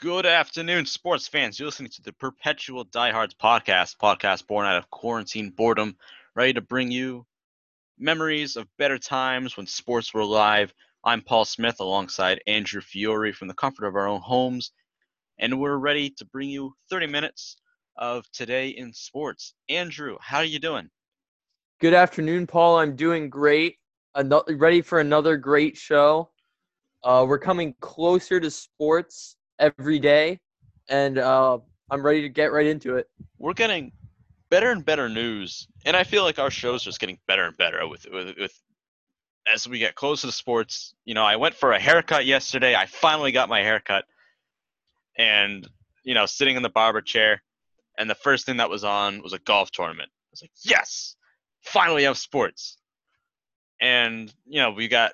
Good afternoon, sports fans. You're listening to the Perpetual Diehards podcast, podcast born out of quarantine boredom, ready to bring you memories of better times when sports were alive. I'm Paul Smith alongside Andrew Fiore from the comfort of our own homes, and we're ready to bring you 30 minutes of today in sports. Andrew, how are you doing? Good afternoon, Paul. I'm doing great. Ano- ready for another great show. Uh, we're coming closer to sports every day, and uh, I'm ready to get right into it. We're getting better and better news, and I feel like our show's just getting better and better with with, with as we get closer to sports. You know, I went for a haircut yesterday. I finally got my haircut, and you know, sitting in the barber chair, and the first thing that was on was a golf tournament. I was like, yes, finally have sports. And you know, we got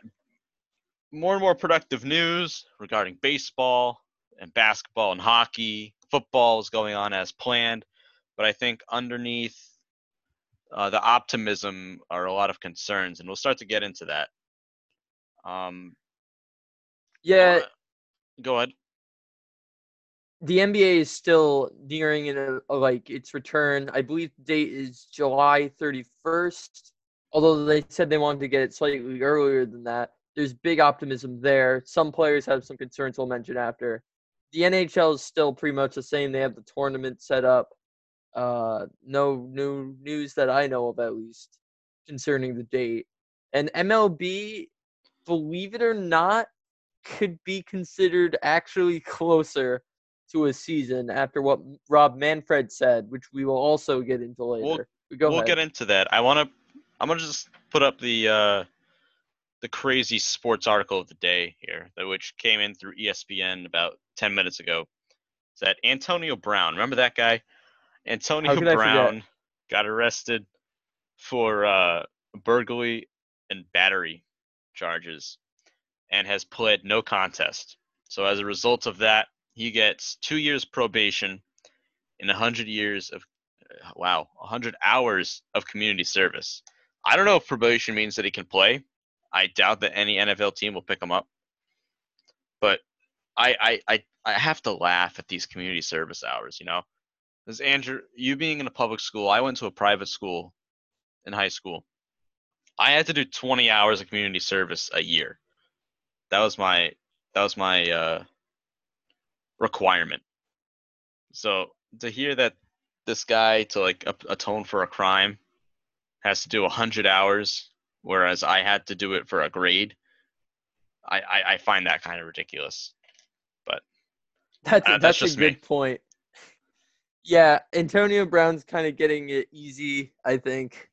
more and more productive news regarding baseball, and basketball and hockey. Football is going on as planned, but I think underneath uh, the optimism are a lot of concerns, and we'll start to get into that. Um, Yeah, uh, go ahead. the NBA is still nearing in a, like its return. I believe the date is July 31st. Although they said they wanted to get it slightly earlier than that. There's big optimism there. Some players have some concerns we'll mention after. The NHL is still pretty much the same. They have the tournament set up. Uh, no new news that I know of, at least, concerning the date. And MLB, believe it or not, could be considered actually closer to a season after what Rob Manfred said, which we will also get into later. We'll- Go we'll get into that. I want to. I'm gonna just put up the uh, the crazy sports article of the day here, which came in through ESPN about 10 minutes ago. Is that Antonio Brown. Remember that guy? Antonio could I forget? Brown got arrested for uh, burglary and battery charges, and has pled no contest. So as a result of that, he gets two years probation and 100 years of wow 100 hours of community service i don't know if probation means that he can play i doubt that any nfl team will pick him up. But i i i, I have to laugh at these community service hours you know? Because andrew you being in a public school i went to a private school in high school. I had to do 20 hours of community service a year. That was my that was my uh requirement. So to hear that this guy to like atone for a crime has to do 100 hours whereas i had to do it for a grade i i, I find that kind of ridiculous That's, Uh, that's that's, just a me. good point. Yeah, Antonio Brown's kind of getting it easy, I think,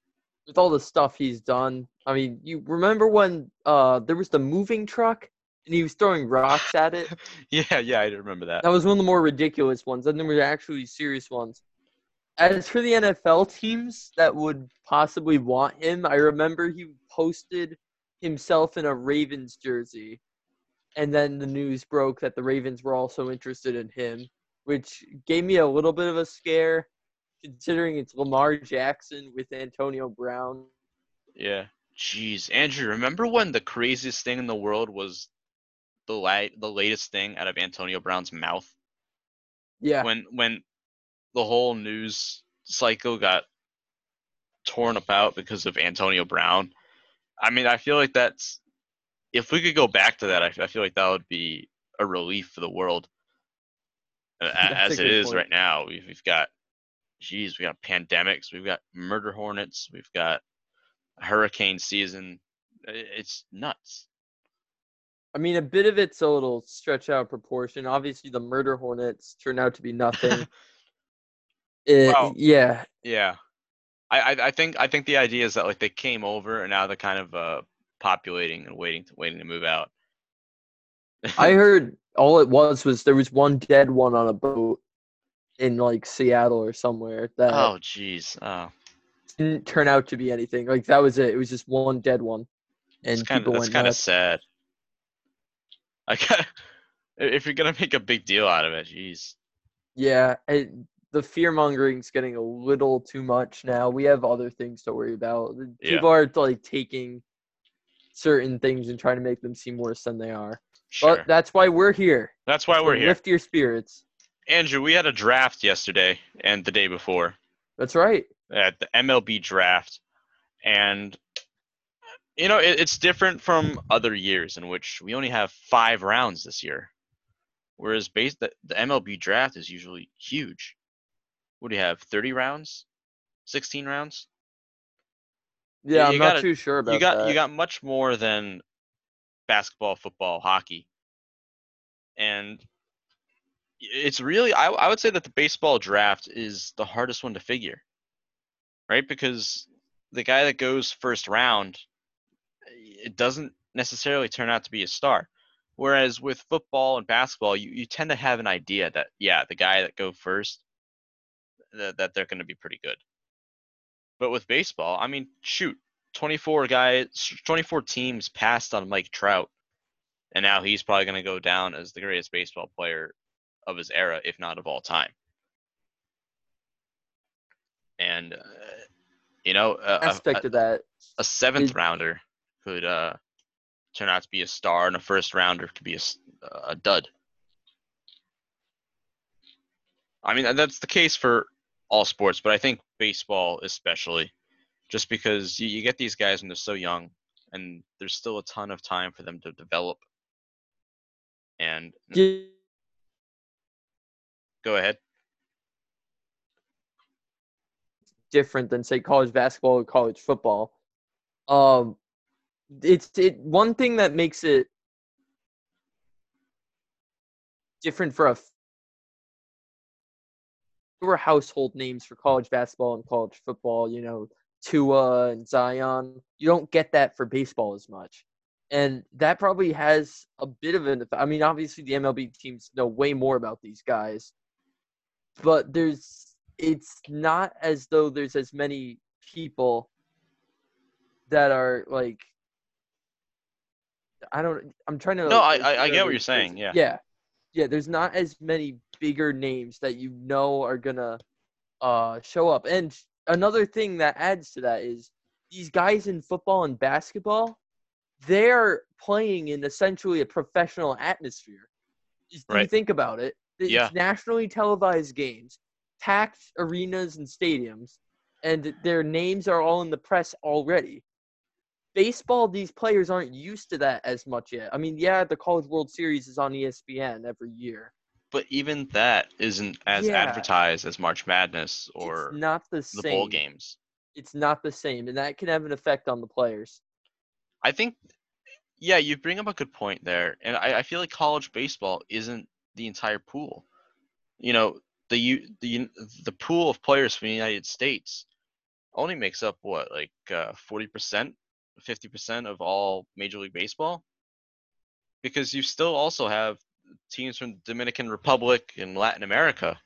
with all the stuff he's done. I mean, you remember when uh there was the moving truck and he was throwing rocks at it? yeah yeah i remember that That was one of the more ridiculous ones. And there were actually serious ones. As for the NFL teams that would possibly want him, I remember he posted himself in a Ravens jersey. And then the news broke that the Ravens were also interested in him, which gave me a little bit of a scare considering it's Lamar Jackson with Antonio Brown. yeah jeez andrew remember when the craziest thing in the world was the la- the latest thing out of antonio brown's mouth Yeah. when when the whole news cycle got torn about because of Antonio Brown. I mean, I feel like that's if we could go back to that, I, I feel like that would be a relief for the world. Uh, a- That's As it is point. right now, we've, we've got, geez, we got pandemics, we've got murder hornets, we've got hurricane season. It's nuts. I mean, a bit of it's a little stretch out of proportion. Obviously, the murder hornets turned out to be nothing. It- Well- yeah, Yeah, I, I I think I think the idea is that like they came over and now they're kind of uh populating and waiting to waiting to move out. I heard all it was was there was one dead one on a boat in like Seattle or somewhere that oh jeez. Oh, didn't turn out to be anything. Like that was it. It was just one dead one, and it's kind of people that's went kind of sad. I got if you're gonna make a big deal out of it, jeez. Yeah, it, the fear mongering's getting a little too much now. We have other things to worry about. Yeah. People are like taking certain things and trying to make them seem worse than they are. Sure. But that's why we're here. That's why we're here. Lift your spirits. Andrew, we had a draft yesterday and the day before That's right. at the MLB draft, and you know it, it's different from other years in which we only have five rounds this year, whereas base the, the MLB draft is usually huge. What do you have? Thirty rounds, sixteen rounds? Yeah, you I'm not gotta- too sure about you got that. you got much more than basketball, football, hockey, and it's really I, I would say that the baseball draft is the hardest one to figure, right? Because the guy that goes first round, it doesn't necessarily turn out to be a star. Whereas with football and basketball, you, you tend to have an idea that yeah, the guy that go first, that, that they're going to be pretty good. But with baseball, I mean, shoot, 24 guys, 24 teams passed on Mike Trout, and now he's probably going to go down as the greatest baseball player of his era, if not of all time. And uh, you know, a, a- aspect a, of that. a seventh is- rounder could uh, turn out to be a star, and a first rounder could be a dud. I mean, that's the case for all sports, but I think baseball especially, just because you, you get these guys when they're so young, and there's still a ton of time for them to develop. And Yeah, go ahead. different than say college basketball or college football. Um, it's it one thing that makes it different for a were household names for college basketball and college football. You know, Tua and Zion. You don't get that for baseball as much, and that probably has a bit of an. effect. I mean, obviously the MLB teams know way more about these guys, but there's it's not as though there's as many people that are like I don't I'm trying to No, like, I, I get what you're saying. Yeah. Yeah. Yeah, there's not as many bigger names that you know are gonna uh show up. And another thing that adds to that is these guys in football and basketball, they're playing in essentially a professional atmosphere. Just you Right. think about it. It's Yeah. nationally televised games, packed arenas and stadiums, and their names are all in the press already. Baseball, these players aren't used to that as much yet. I mean, yeah, the College World Series is on ESPN every year. But even that isn't as Yeah. advertised as March Madness or it's not the the same. bowl games. It's not the same, and that can have an effect on the players. I think, yeah, you bring up a good point there, and I, I feel like college baseball isn't the entire pool. You know, the the the pool of players from the United States only makes up what, like uh, forty percent, fifty percent of all Major League Baseball, because you still also have teams from Dominican Republic and Latin America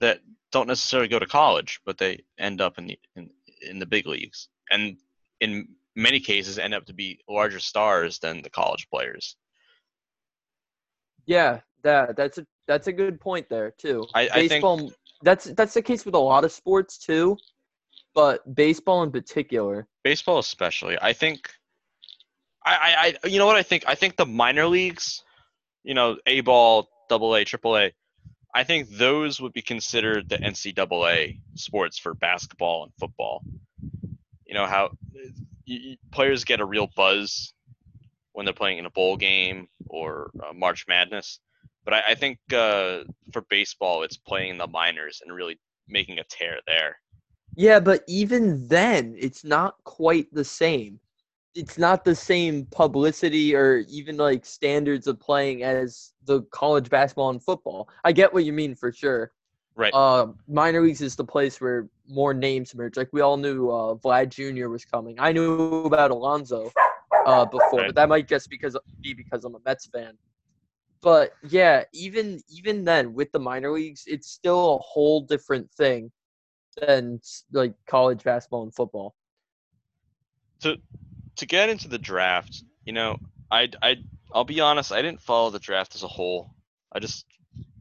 that don't necessarily go to college, but they end up in the in, in the big leagues, and in many cases end up to be larger stars than the college players. Yeah, that that's a that's a good point there too. I- I think- baseball that's that's the case with a lot of sports too, but baseball in particular. Baseball, especially, I think. I, I, I, you know what I think? I think the minor leagues, you know, A ball, double A, triple A, I think those would be considered the NCAA sports for basketball and football. You know how you, players get a real buzz when they're playing in a bowl game or uh, March Madness, but I, I think uh, for baseball, it's playing in the minors and really making a tear there. Yeah, but even then, it's not quite the same. It's not the same publicity or even like standards of playing as the college basketball and football. I get what you mean for sure. Right. Uh, minor leagues is the place where more names emerge. Like we all knew uh, Vlad Jr. was coming. I knew about Alonso uh, before, Right. but that might just because be because I'm a Mets fan. But yeah, even even then with the minor leagues, it's still a whole different thing than like college basketball and football. to to get into the draft, you know, I I I'll be honest, I didn't follow the draft as a whole. I just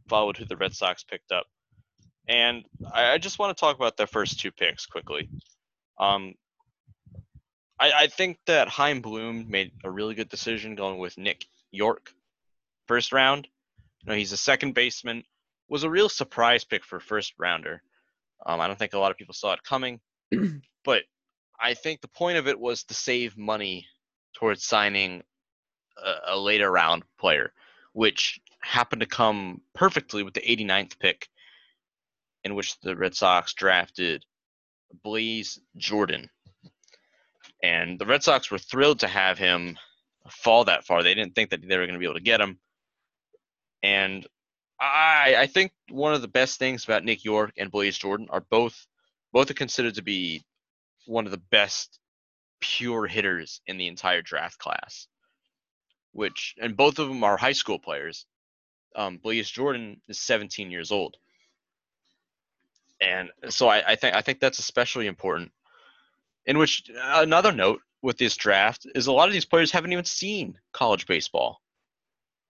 followed who the Red Sox picked up, and I, I just want to talk about their first two picks quickly. Um, I I think that Chaim Bloom made a really good decision going with Nick Yorke first round. You know, he's a second baseman. Was a real surprise pick for first rounder. Um, I don't think a lot of people saw it coming, but I think the point of it was to save money towards signing a, a later round player, which happened to come perfectly with the 89th pick, in which the Red Sox drafted Blaze Jordan. And the Red Sox were thrilled to have him fall that far. They didn't think that they were going to be able to get him. And I, I think one of the best things about Nick Yorke and Blaze Jordan are both both are considered to be one of the best pure hitters in the entire draft class. Which and both of them are high school players. Um, Blaze Jordan is 17 years old, and so I, I think I think that's especially important. In which another note with this draft is a lot of these players haven't even seen college baseball,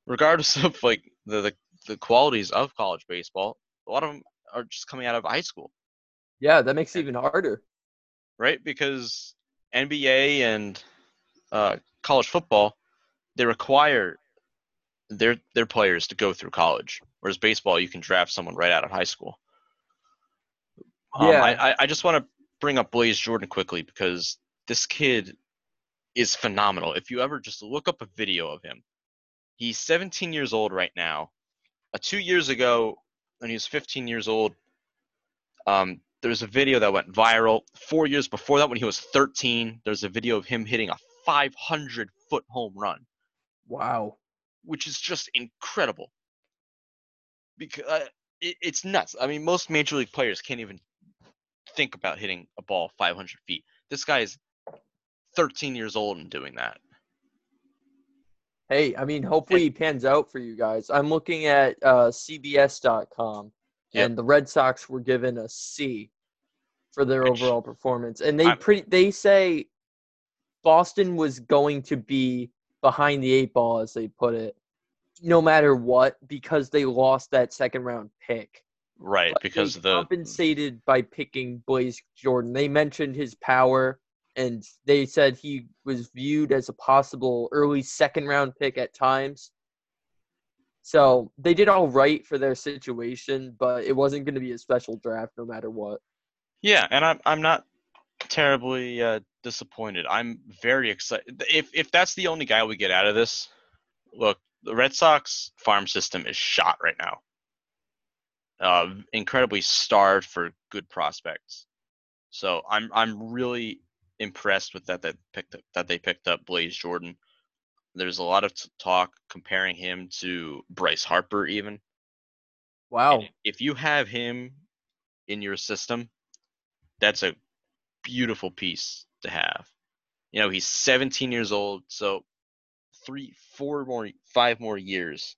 regardless of like the the, the qualities of college baseball. A lot of them are just coming out of high school. Yeah, that makes it even harder. Right, because NBA and uh, college football, they require their their players to go through college. Whereas baseball, you can draft someone right out of high school. Um, Yeah. I, I just want to bring up Blaze Jordan quickly because this kid is phenomenal. If you ever just look up a video of him, he's 17 years old right now. Uh, two years ago, when he was 15 years old, um, there was a video that went viral. Four years before that, when he was 13, there's a video of him hitting a 500 foot home run Wow. which is just incredible. Because uh, it, it's nuts. I mean, most major league players can't even think about hitting a ball 500 feet. This guy is 13 years old and doing that. Hey, I mean, hopefully he pans out for you guys. I'm looking at uh, CBS.com, Yep. and the Red Sox were given a C for their Which- overall performance, and they I'm- pretty they say Boston was going to be behind the eight ball, as they put it, no matter what, because they lost that second round pick. Right, But because they the compensated by picking Blaze Jordan. They mentioned his power, and they said he was viewed as a possible early second round pick at times. So they did all right for their situation, but it wasn't going to be a special draft no matter what. yeah, and I'm I'm not terribly uh, disappointed. I'm very excited. If if that's the only guy we get out of this, look, the Red Sox farm system is shot right now. Uh, incredibly starved for good prospects. So I'm I'm really impressed with that that picked up, that they picked up Blaze Jordan. There's a lot of t- talk comparing him to Bryce Harper even. Wow. And if you have him in your system, that's a beautiful piece to have. You know, he's 17 years old, so three, four more, five more years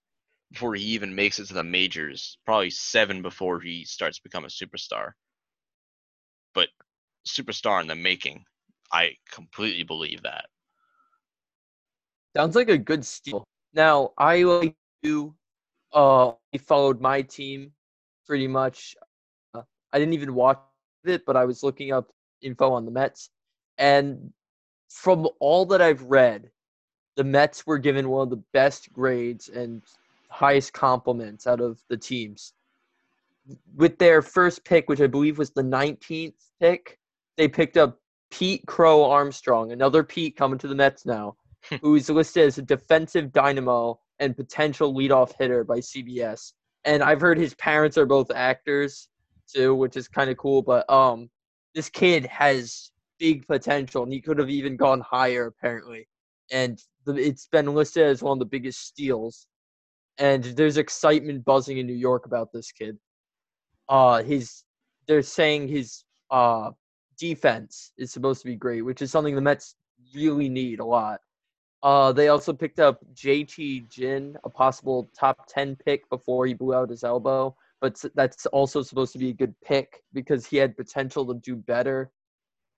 before he even makes it to the majors. Probably seven before he starts to become a superstar. But superstar in the making, I completely believe that. Sounds like a good steal. Now, I like to uh followed my team pretty much. Uh, I didn't even watch it, but I was looking up info on the Mets and from all that I've read, the Mets were given one of the best grades and highest compliments out of the teams. With their first pick, which I believe was the 19th pick, they picked up Pete Crow Armstrong, another Pete coming to the Mets now who is listed as a defensive dynamo and potential leadoff hitter by CBS. And I've heard his parents are both actors too, which is kind of cool. But um, this kid has big potential, and he could have even gone higher apparently. And the, it's been listed as one of the biggest steals. And there's excitement buzzing in New York about this kid. Uh, his they're saying his uh defense is supposed to be great, which is something the Mets really need a lot. Uh, they also picked up JT Ginn, a possible top 10 pick before he blew out his elbow, but that's also supposed to be a good pick because he had potential to do better.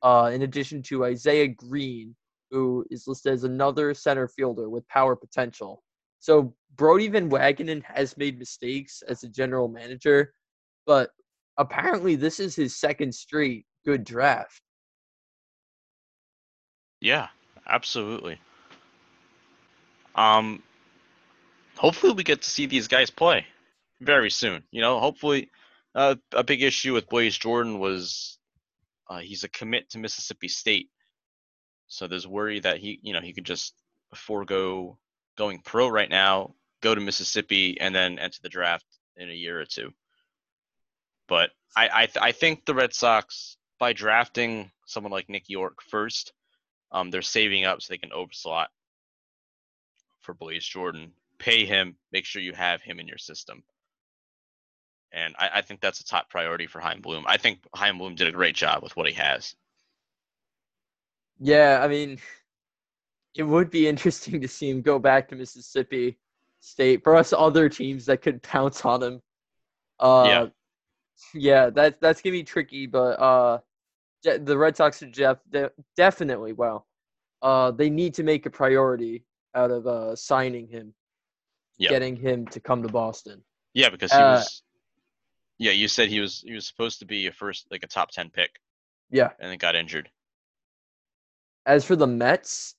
Uh, in addition to Isaiah Greene, who is listed as another center fielder with power potential. So Brodie Van Wagenen has made mistakes as a general manager, but apparently this is his second straight good draft. Yeah, absolutely. Um, hopefully we get to see these guys play very soon. You know, hopefully uh, a big issue with Blaze Jordan was uh, he's a commit to Mississippi State, so there's worry that he you know he could just forego going pro right now, go to Mississippi, and then enter the draft in a year or two. But I I, th- I think the Red Sox by drafting someone like Nick Yorke first, um, they're saving up so they can overslot for Blaze Jordan. Pay him, make sure you have him in your system. And I, I think that's a top priority for Chaim Bloom. I think Chaim Bloom did a great job with what he has. Yeah, I mean, it would be interesting to see him go back to Mississippi State for us other teams that could pounce on him. Uh, yeah, yeah, that's that's gonna be tricky, but uh, the Red Sox are Jeff de- definitely well. Uh, they need to make a priority out of uh signing him, yep. getting him to come to Boston. Yeah, because he uh, was. Yeah, you said he was he was supposed to be a first like a top ten pick. Yeah, and then got injured. As for the Mets,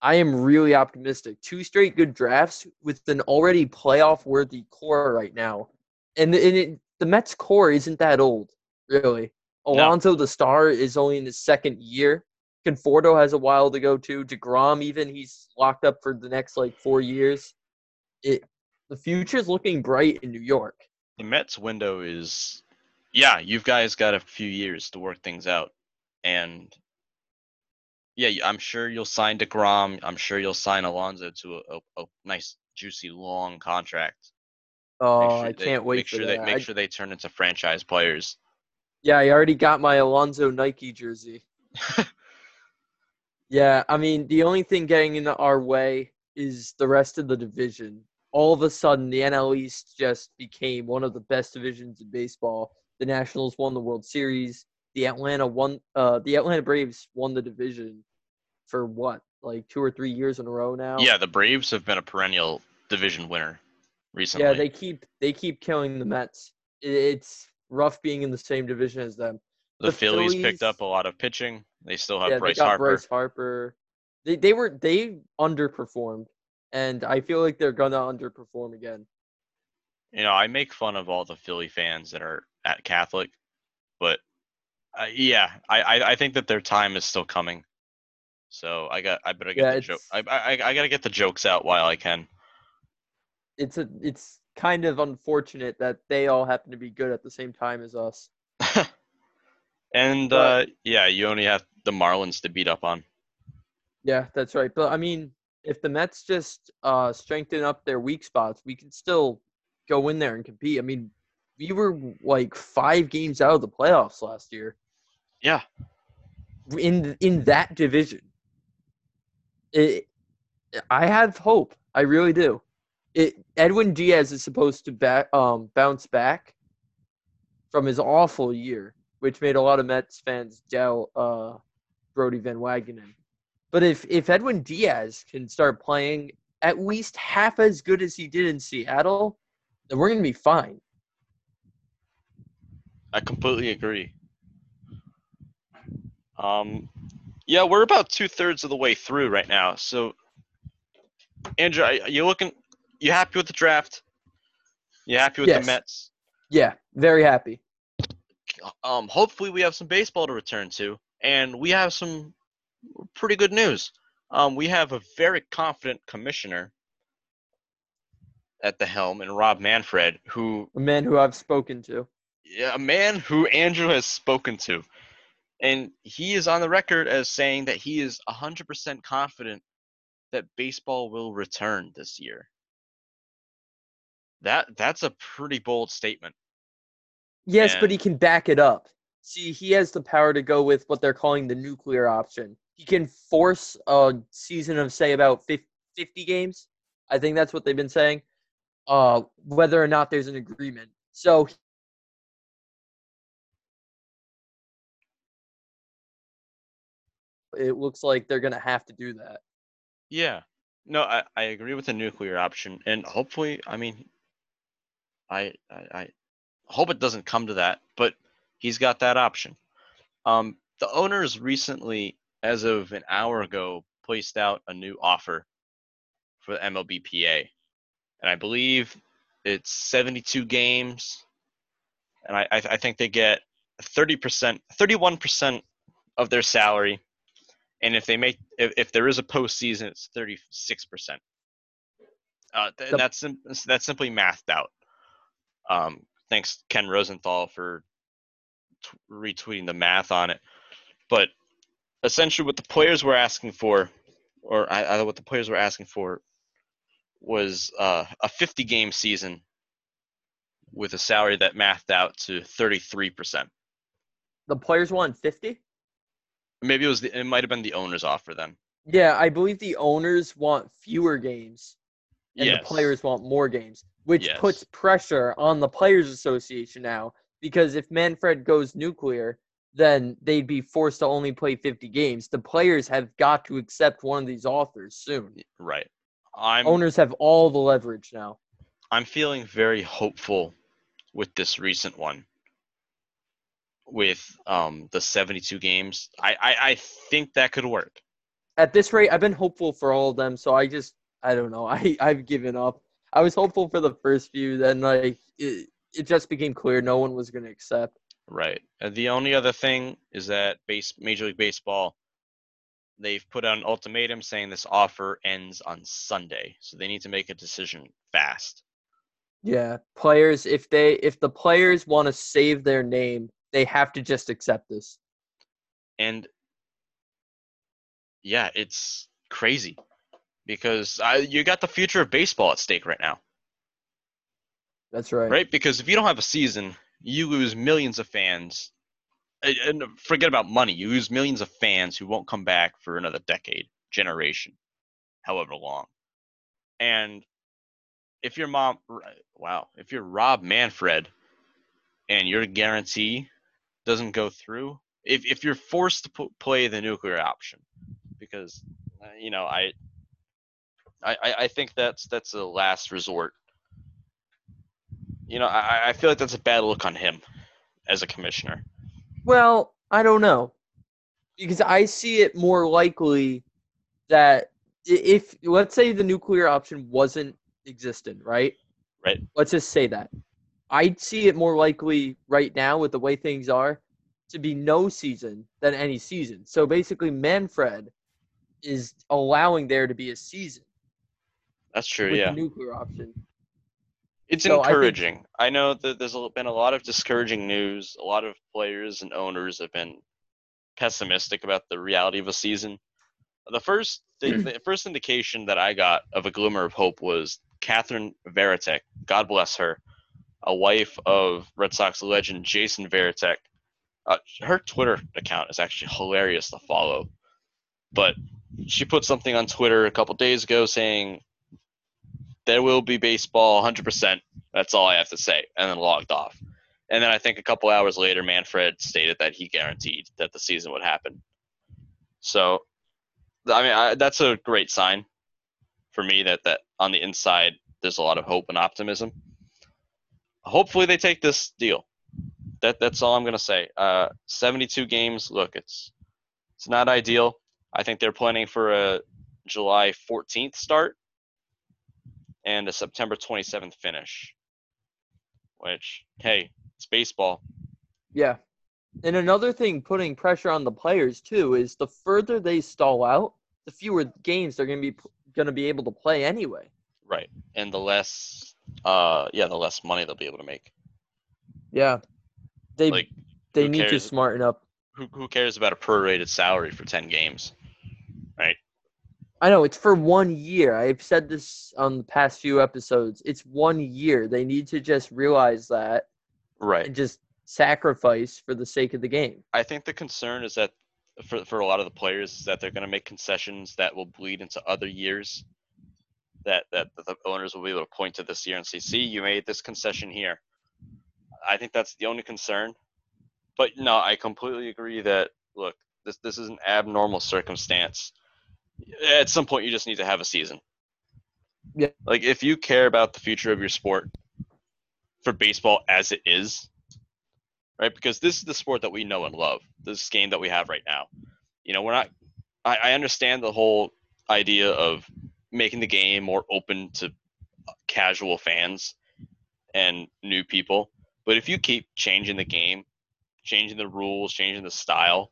I am really optimistic. Two straight good drafts with an already playoff worthy core right now. And, and it, the Mets core isn't that old, really. Alonso, no. the star, is only in his second year. Conforto has a while to go too. Degrom, even he's locked up for the next like four years. It the future's looking bright in New York. The Mets window is, yeah, you guys got a few years to work things out, and yeah, I'm sure you'll sign Degrom. I'm sure you'll sign Alonso to a, a, a nice, juicy, long contract. Oh, sure I they, can't wait make sure that. they make I... sure they turn into franchise players. Yeah, I already got my Alonso Nike jersey. yeah, I mean the only thing getting in our way is the rest of the division. All of a sudden, the NL East just became one of the best divisions in baseball. The Nationals won the World Series. The Atlanta won. Uh, the Atlanta Braves won the division for what, like two or three years in a row now. Yeah, the Braves have been a perennial division winner recently. Yeah, they keep they keep killing the Mets. It's rough being in the same division as them. The, the Phillies, Phillies, picked up a lot of pitching. They still have yeah, Bryce Harper. Bryce Harper. They they were they underperformed, and I feel like they're gonna underperform again. You know, I make fun of all the Philly fans that are at Catholic, but uh, yeah, I, I I think that their time is still coming. So I got I better get yeah, the joke. I, I I gotta get the jokes out while I can. It's a it's kind of unfortunate that they all happen to be good at the same time as us. And but, uh, yeah, you only have the Marlins to beat up on. Yeah, that's right. But I mean, if the Mets just uh, strengthen up their weak spots, we can still go in there and compete. I mean, we were like five games out of the playoffs last year. Yeah. In in that division it, I have hope. I really do. It, Edwin Diaz is supposed to back, um, bounce back from his awful year, which made a lot of Mets fans doubt uh, Brodie Van Wagenen. But if if Edwin Diaz can start playing at least half as good as he did in Seattle, then we're gonna be fine. I completely agree. Um, yeah, we're about two thirds of the way through right now. So, Andrew, are you looking? You happy with the draft? You happy with yes. the Mets? Yeah, very happy. Um, hopefully we have some baseball to return to, and we have some pretty good news. Um, we have a very confident commissioner at the helm, and Rob Manfred, who a man who I've spoken to. Yeah, a man who Andrew has spoken to. And he is on the record as saying that he is 100% confident that baseball will return this year. That that's a pretty bold statement. Yes, and... but he can back it up. See, he has the power to go with what they're calling the nuclear option. He can force a season of say about 50 games. I think that's what they've been saying. Uh, whether or not there's an agreement. So it looks like they're going to have to do that. Yeah. No, I, I agree with the nuclear option, and hopefully, I mean, I, I I hope it doesn't come to that, but he's got that option. Um, the owners recently, as of an hour ago, placed out a new offer for the MLBPA. and I believe it's 72 games, and I I, I think they get 30 percent, 31 percent of their salary, and if they make if, if there is a postseason, it's 36 percent. Uh, th- that's sim- that's simply mathed out. Um, thanks Ken Rosenthal for t- retweeting the math on it. But essentially, what the players were asking for, or I, I, what the players were asking for, was uh, a 50 game season with a salary that mathed out to 33 percent. The players want 50? Maybe it was the, it might have been the owner's offer then. Yeah, I believe the owners want fewer games and yes. the players want more games, which Yes. puts pressure on the Players Association now because if Manfred goes nuclear, then they'd be forced to only play 50 games. The players have got to accept one of these offers soon. Right. I'm Owners have all the leverage now. I'm feeling very hopeful with this recent one. With um the 72 games, I, I I think that could work. At this rate, I've been hopeful for all of them, so I just I don't know. I I've given up. I was hopeful for the first few, then like it, it just became clear no one was going to accept. Right. And the only other thing is that base Major League Baseball they've put out an ultimatum saying this offer ends on Sunday, so they need to make a decision fast. Yeah, players if they if the players want to save their name, they have to just accept this. And yeah, it's crazy because I, you got the future of baseball at stake right now. That's right. right? Because if you don't have a season, you lose millions of fans. And- forget about money. You lose millions of fans who won't come back for another decade, generation, however long. And if your mom, wow, if you're Rob Manfred and your guarantee doesn't go through, if, if you're forced to p- play the nuclear option, because, uh, you know, I, I, I- I think that's that's a last resort you know, I, I feel like that's a bad look on him as a commissioner. Well, I don't know. Because I see it more likely that if let's say the nuclear option wasn't existent, right? Right. Let's just say that. I'd see it more likely right now with the way things are to be no season than any season. So basically Manfred is allowing there to be a season That's true. with Yeah, the nuclear option. it's So I think- encouraging. I, know that there's a- been a lot of discouraging news. A lot of players and owners have been pessimistic about the reality of a season. The first, the, the first indication that I got of a glimmer of hope was Catherine Varitek. God bless her, a wife of Red Sox legend Jason Varitek. Uh, her Twitter account is actually hilarious to follow, but she put something on Twitter a couple days ago saying there will be baseball 100%. That's all I have to say, and then logged off. And then I think a couple hours later, Manfred stated that he guaranteed that the season would happen. So, I mean, I, that's a great sign for me that that on the inside there's a lot of hope and optimism. Hopefully, they take this deal. That that's all I'm gonna say. Uh, 72 games. Look, it's it's not ideal. I think they're planning for a July 14th start and a September 27th finish. Which, hey, it's baseball. Yeah. And another thing putting pressure on the players too is the further they stall out, the fewer games they're going to be going to be able to play anyway. Right. And the less, uh, yeah, the less money they'll be able to make. Yeah. They Like, they need to smarten up. who, who cares about a prorated salary for 10 games? I know it's for one year. I've said this on the past few episodes. It's one year. They need to just realize that Right. and just sacrifice for the sake of the game. I think the concern is that for, for a lot of the players is that they're going to make concessions that will bleed into other years. That, that the owners will be able to point to this year and say, "See, you made this concession here." I think that's the only concern. But no, I completely agree that look, this this is an abnormal circumstance. At some point, you just need to have a season. Yeah. Like if you care about the future of your sport, for baseball as it is, right? Because this is the sport that we know and love. This game that we have right now. You know, we're not. I, I understand the whole idea of making the game more open to casual fans and new people. But if you keep changing the game, changing the rules, changing the style,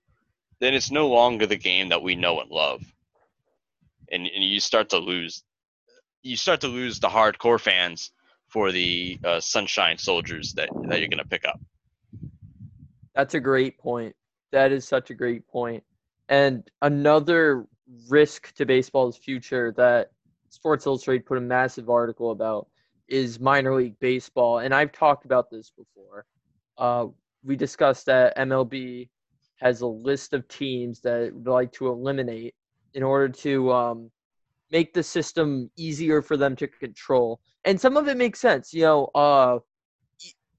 then it's no longer the game that we know and love. And, and you start to lose you start to lose the hardcore fans for the uh, sunshine soldiers that, that you're going to pick up. That's a great point. That is such a great point. And another risk to baseball's future that Sports Illustrated put a massive article about is minor league baseball. And I've talked about this before. Uh, we discussed that MLB has a list of teams that would like to eliminate in order to um, make the system easier for them to control. And some of it makes sense, you know, uh,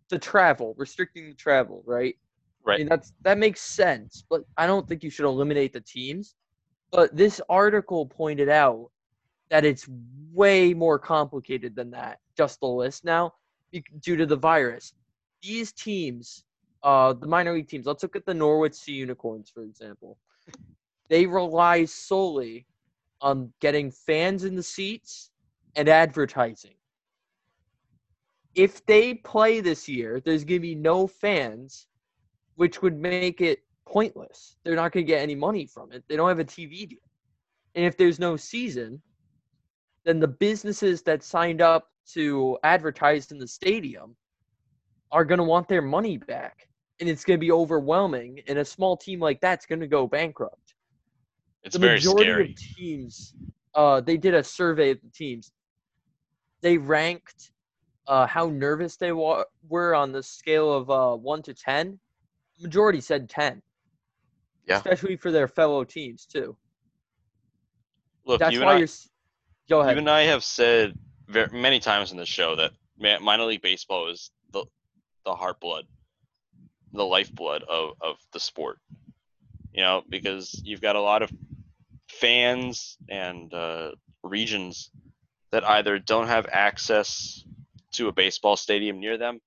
the travel, restricting the travel, right? Right. I mean, that's that makes sense, but I don't think you should eliminate the teams. But this article pointed out that it's way more complicated than that. Just the list now, due to the virus. These teams, uh, the minor league teams. Let's look at the Norwich Sea Unicorns, for example. They rely solely on getting fans in the seats and advertising. If they play this year, there's going to be no fans which would make it pointless. They're not going to get any money from it. They don't have a TV deal. And if there's no season, then the businesses that signed up to advertise in the stadium are going to want their money back. And it's going to be overwhelming. And a small team like that's going to go bankrupt. It's the very majority scary. of teams, uh, they did a survey of the teams. They ranked uh, how nervous they wa- were on the scale of uh, 1 to 10 majority said 10. Yeah. Especially for their fellow teams too. Look, That's you why and, I, you're Go ahead. you and I have said very, many times in the show that minor league baseball is the the heart blood, the lifeblood of, of the sport. You know, because you've got a lot of fans and uh, regions that either don't have access to a baseball stadium near them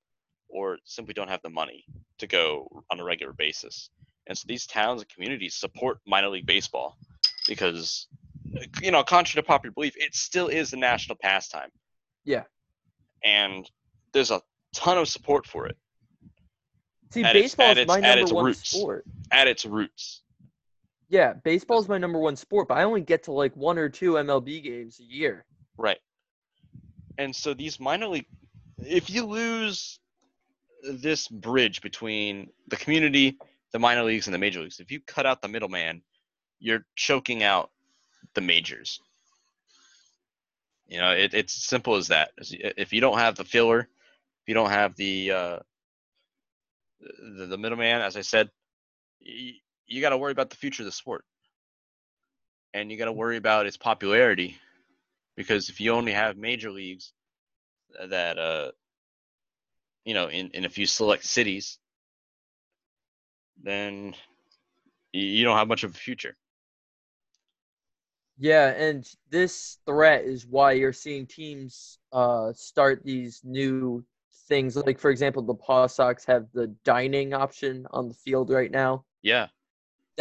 or simply don't have the money to go on a regular basis. And so these towns and communities support minor league baseball because, you know, contrary to popular belief, it still is a national pastime. Yeah. And there's a ton of support for it See, at baseball at is my number one roots. sport. at its roots. Yeah, baseball is my number one sport, but I only get to like one or two MLB games a year. Right. And so these minor league, if you lose this bridge between the community, the minor leagues, and the major leagues, if you cut out the middleman, you're choking out the majors. You know, it, it's simple as that. If you don't have the filler, if you don't have the uh, the, the middleman, as I said, you, got to worry about the future of the sport, and you got to worry about its popularity because if you only have major leagues that uh you know in in a few select cities then you don't have much of a future Yeah, and this threat is why you're seeing teams uh, start these new things. Like, for example, the Paw Sox have the dining option on the field right now. yeah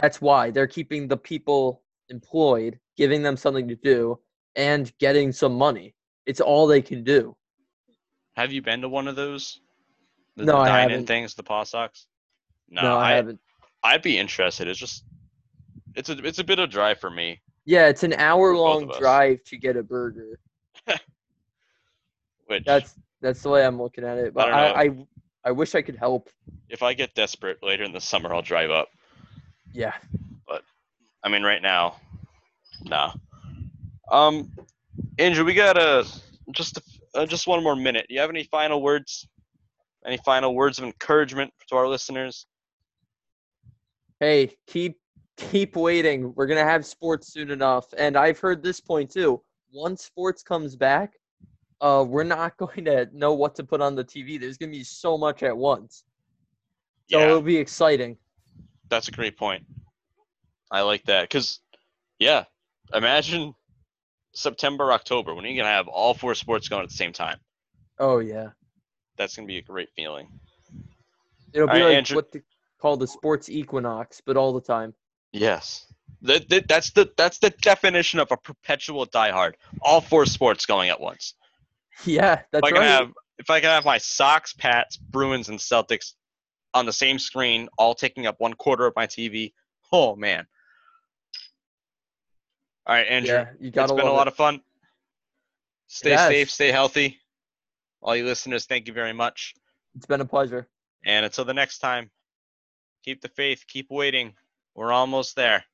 That's why they're keeping the people employed, giving them something to do, and getting some money. It's all they can do. have you been to one of those the, No, the I haven't. things the paw sox no, No, I, I, haven't. i'd be interested it's just it's a it's a bit of a drive for me Yeah, it's an hour long drive to get a burger. which That's that's the way I'm looking at it. But don't I, I, I wish I could help. if i get desperate later in the summer i'll drive up Yeah. But I mean, right now, nah. Um, Andrew, we got a just a, uh, just one more minute. Do you have any final words? Any final words of encouragement to our listeners? Hey, keep keep waiting. We're gonna have sports soon enough. And I've heard this point too. Once sports comes back, uh, we're not going to know what to put on the TV. There's gonna be so much at once. So Yeah, it'll be exciting. That's a great point. I like that because, yeah, imagine September, October when you're gonna have all four sports going at the same time. Oh yeah. That's gonna be a great feeling. It'll be right, like Andrew- what they call the sports equinox, but all the time. Yes. That, that, that's the that's the definition of a perpetual diehard. All four sports going at once. Yeah, that's if I can right. have if I can have my Sox, Pats, Bruins, and Celtics on the same screen, all taking up one quarter of my TV. Oh man! All right, Andrew. yeah, you gotta it's been a lot it. of fun. Stay has. safe, stay healthy. All you listeners, thank you very much. It's been a pleasure. And until the next time, keep the faith, keep waiting. We're almost there.